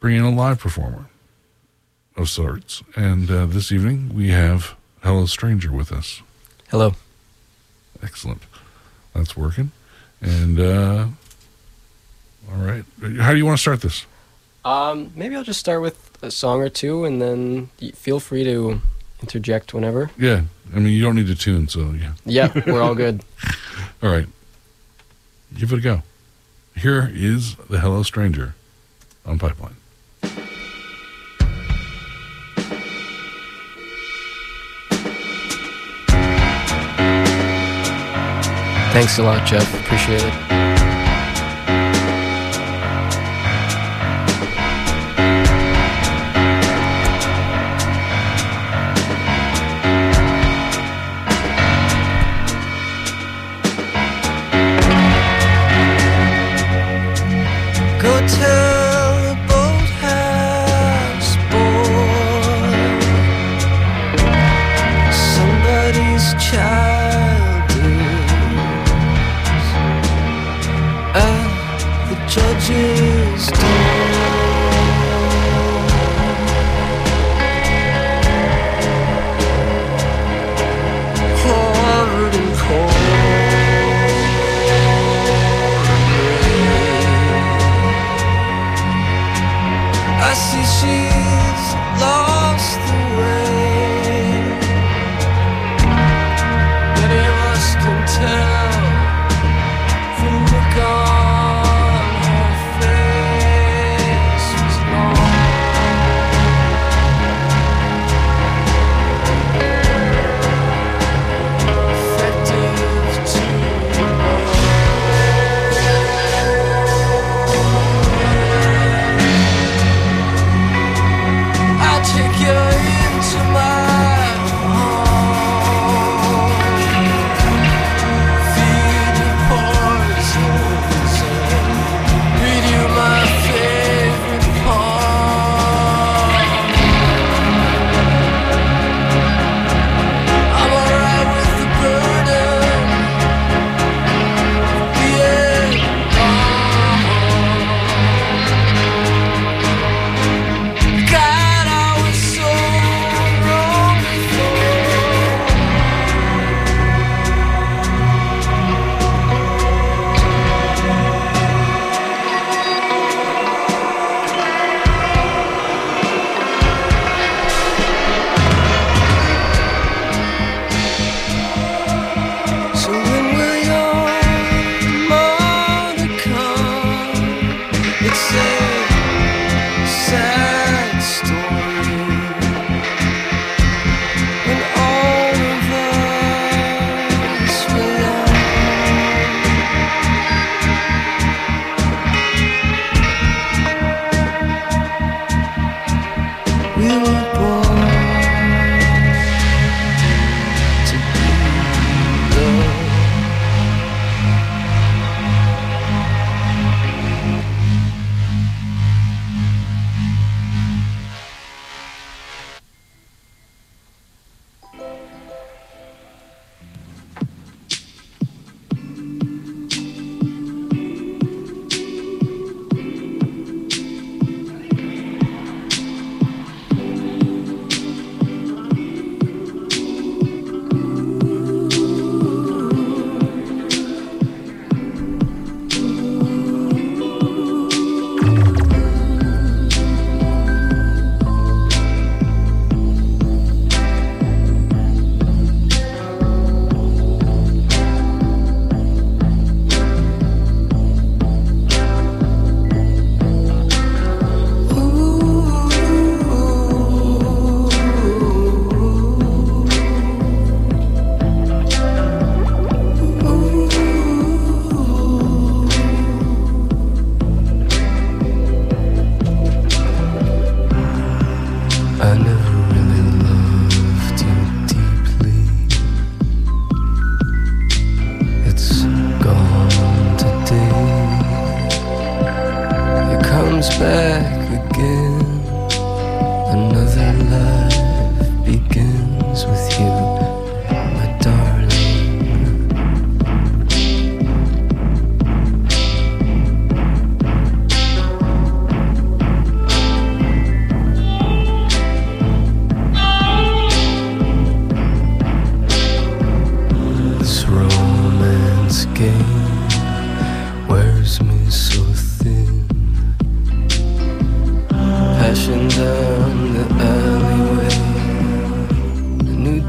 bring in a live performer of sorts. And uh, this evening we have Hello Stranger with us. Hello. Excellent. That's working. And uh, all right, how do you want to start this? Um, maybe I'll just start with a song or two, and then feel free to interject whenever. Yeah, I mean you don't need to tune, so yeah. Yeah, we're all good. All right, give it a go. Here is the Hello Stranger on Pipeline. Thanks a lot, Jeff. Appreciate it. Go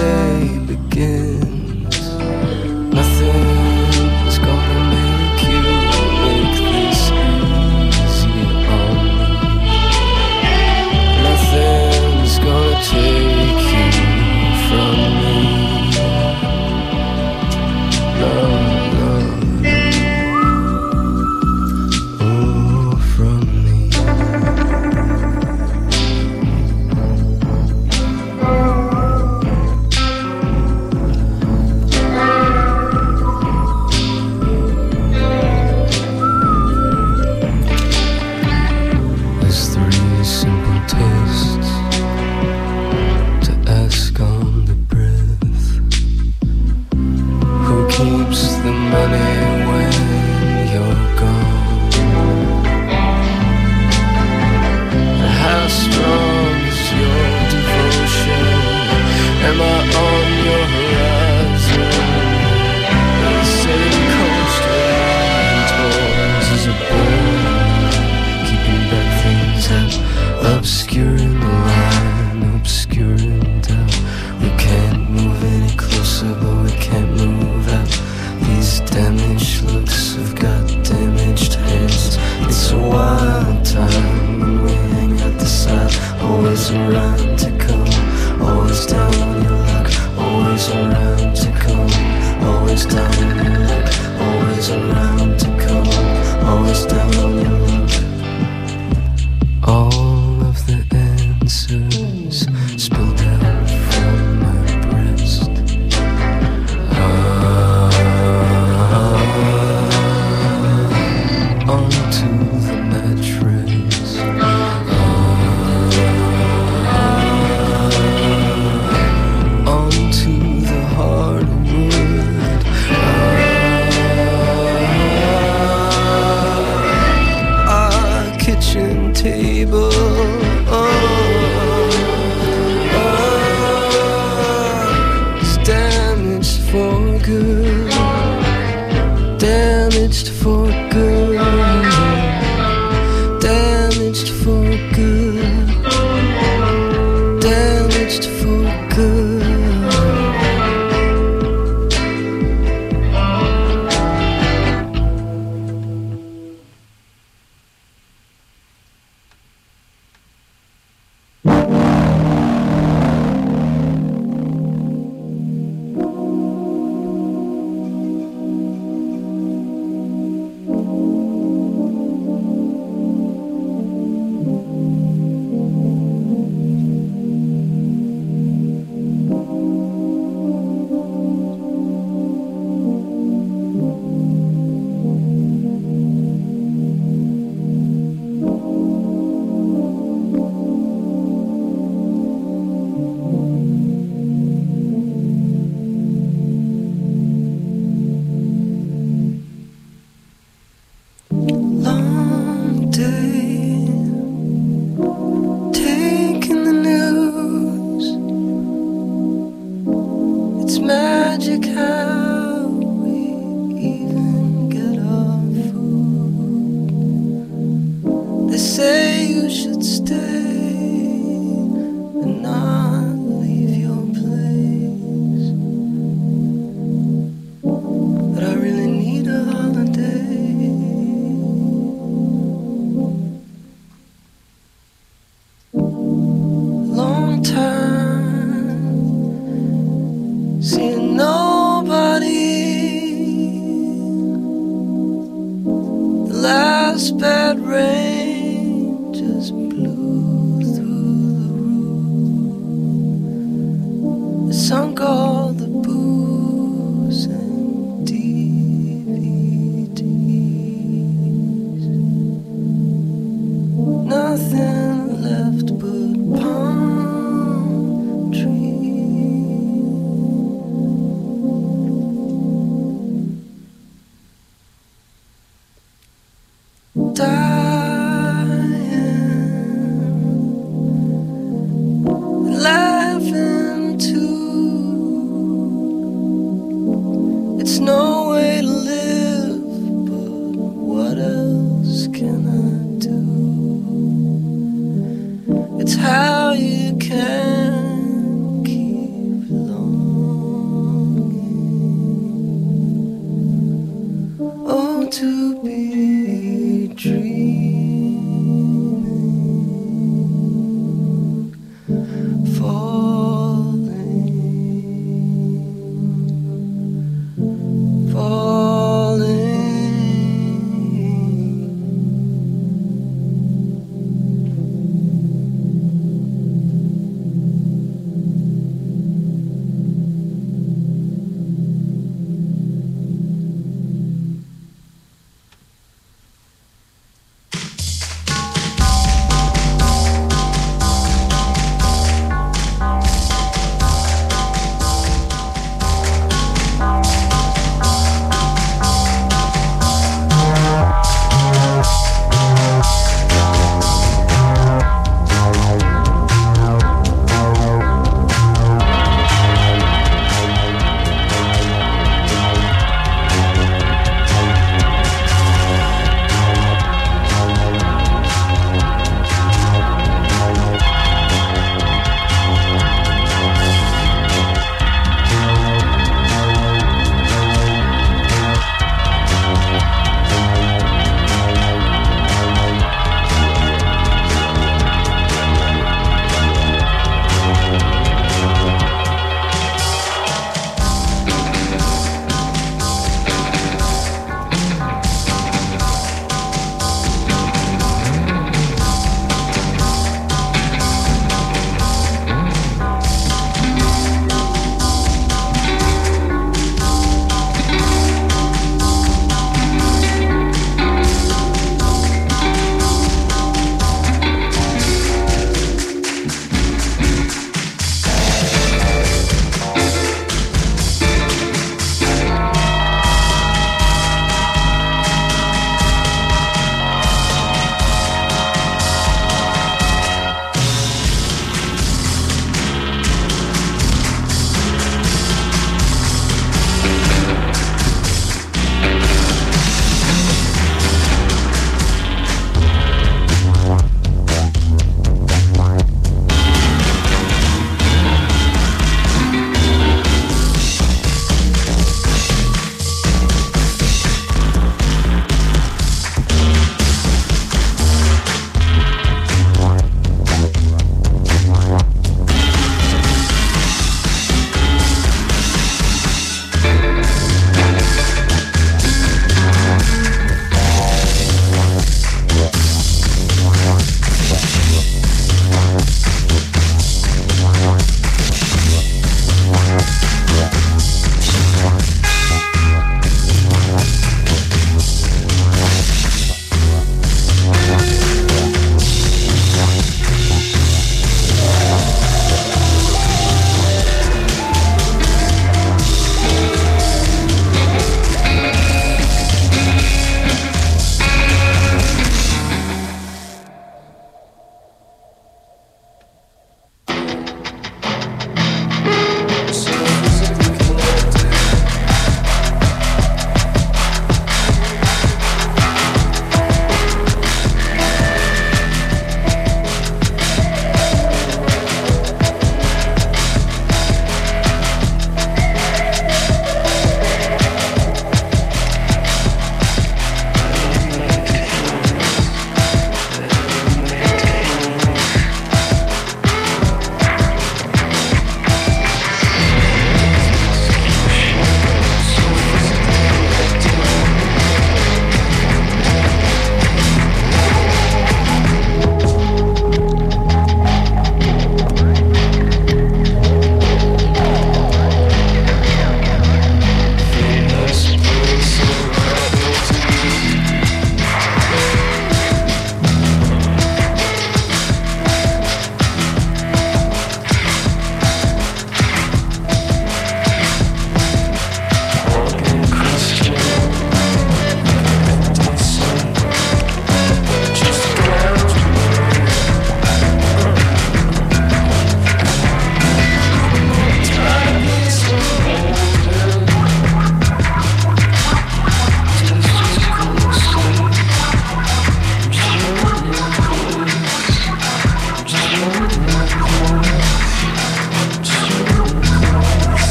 day begins.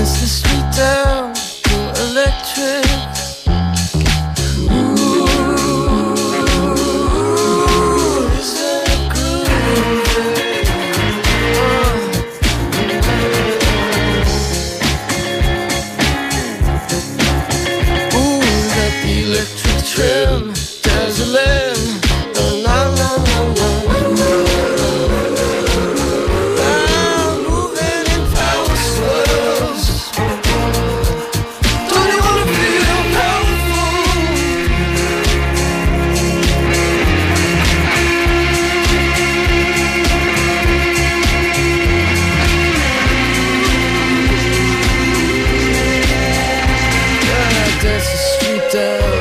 Since the dance the street down,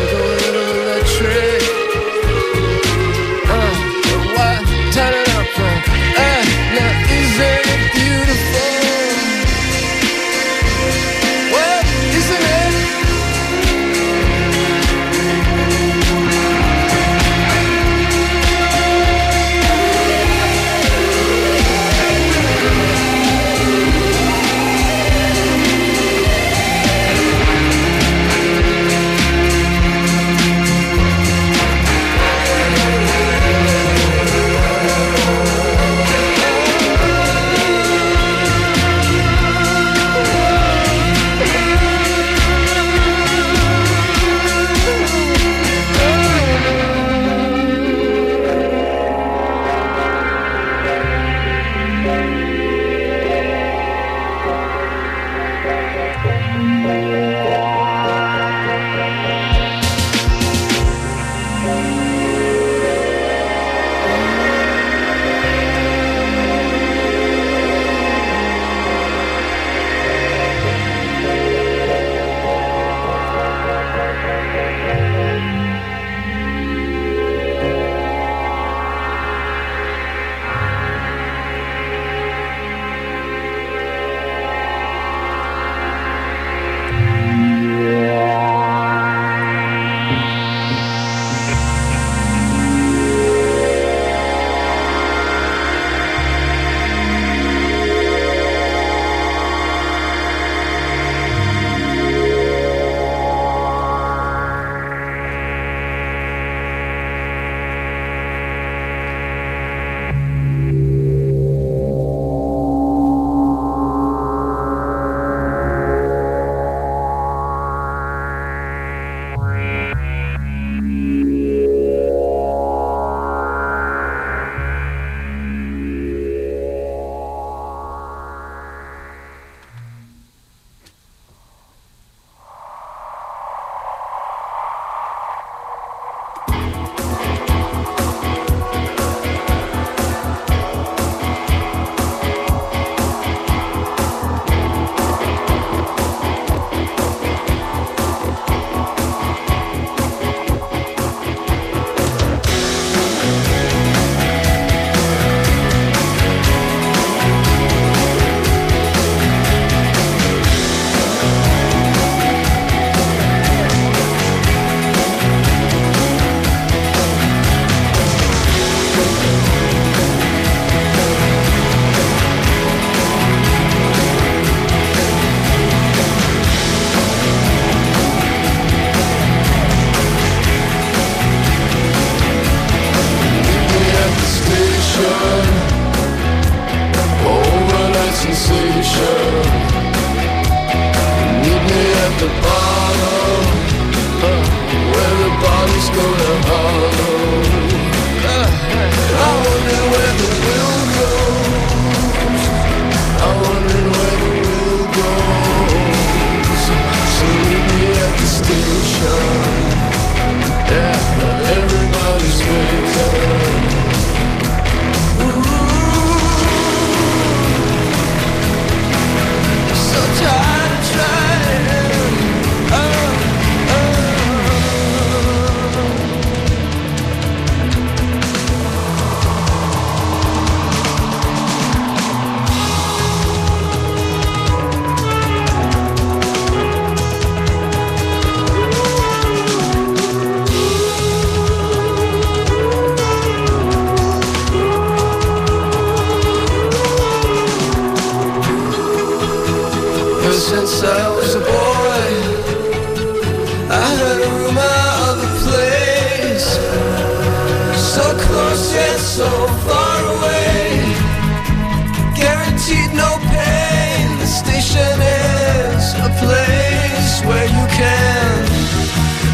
a place where you can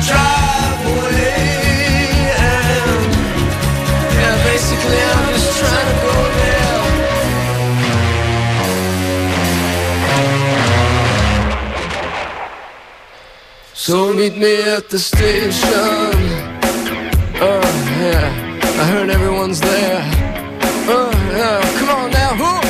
drive away. And basically, I'm just trying to go there. So meet me at the station. Oh yeah, I heard everyone's there. Oh yeah, come on now, who?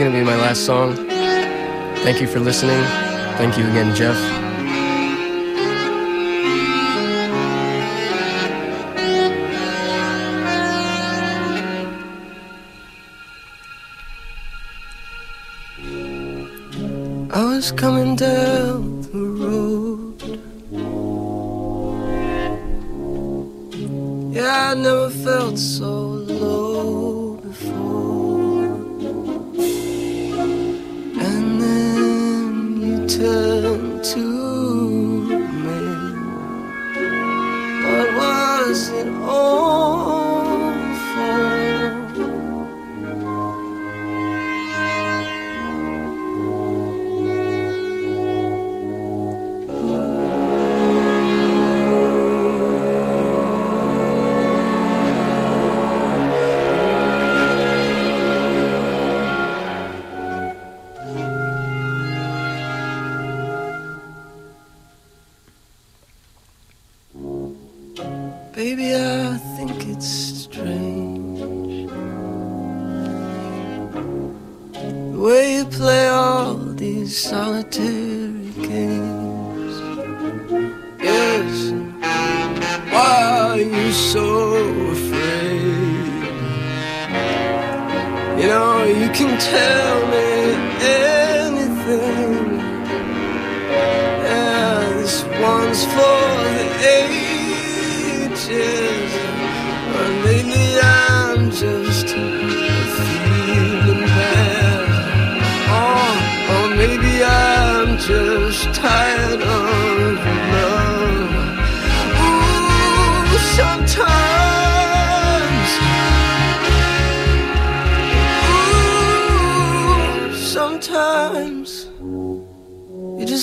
going to be my last song. Thank you for listening. Thank you again, Jeff. I was coming down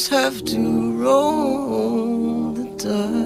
have to roll the dice.